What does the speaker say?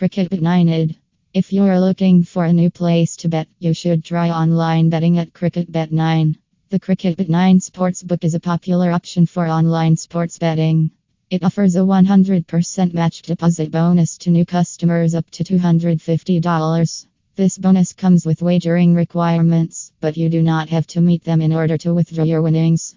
Cricket United. If you're looking for a new place to bet, you should try online betting at Cricketbet9. The CricketBet9 Sportsbook is a popular option for online sports betting. It offers a 100% match deposit bonus to new customers up to $250. This bonus comes with wagering requirements, but you do not have to meet them in order to withdraw your winnings.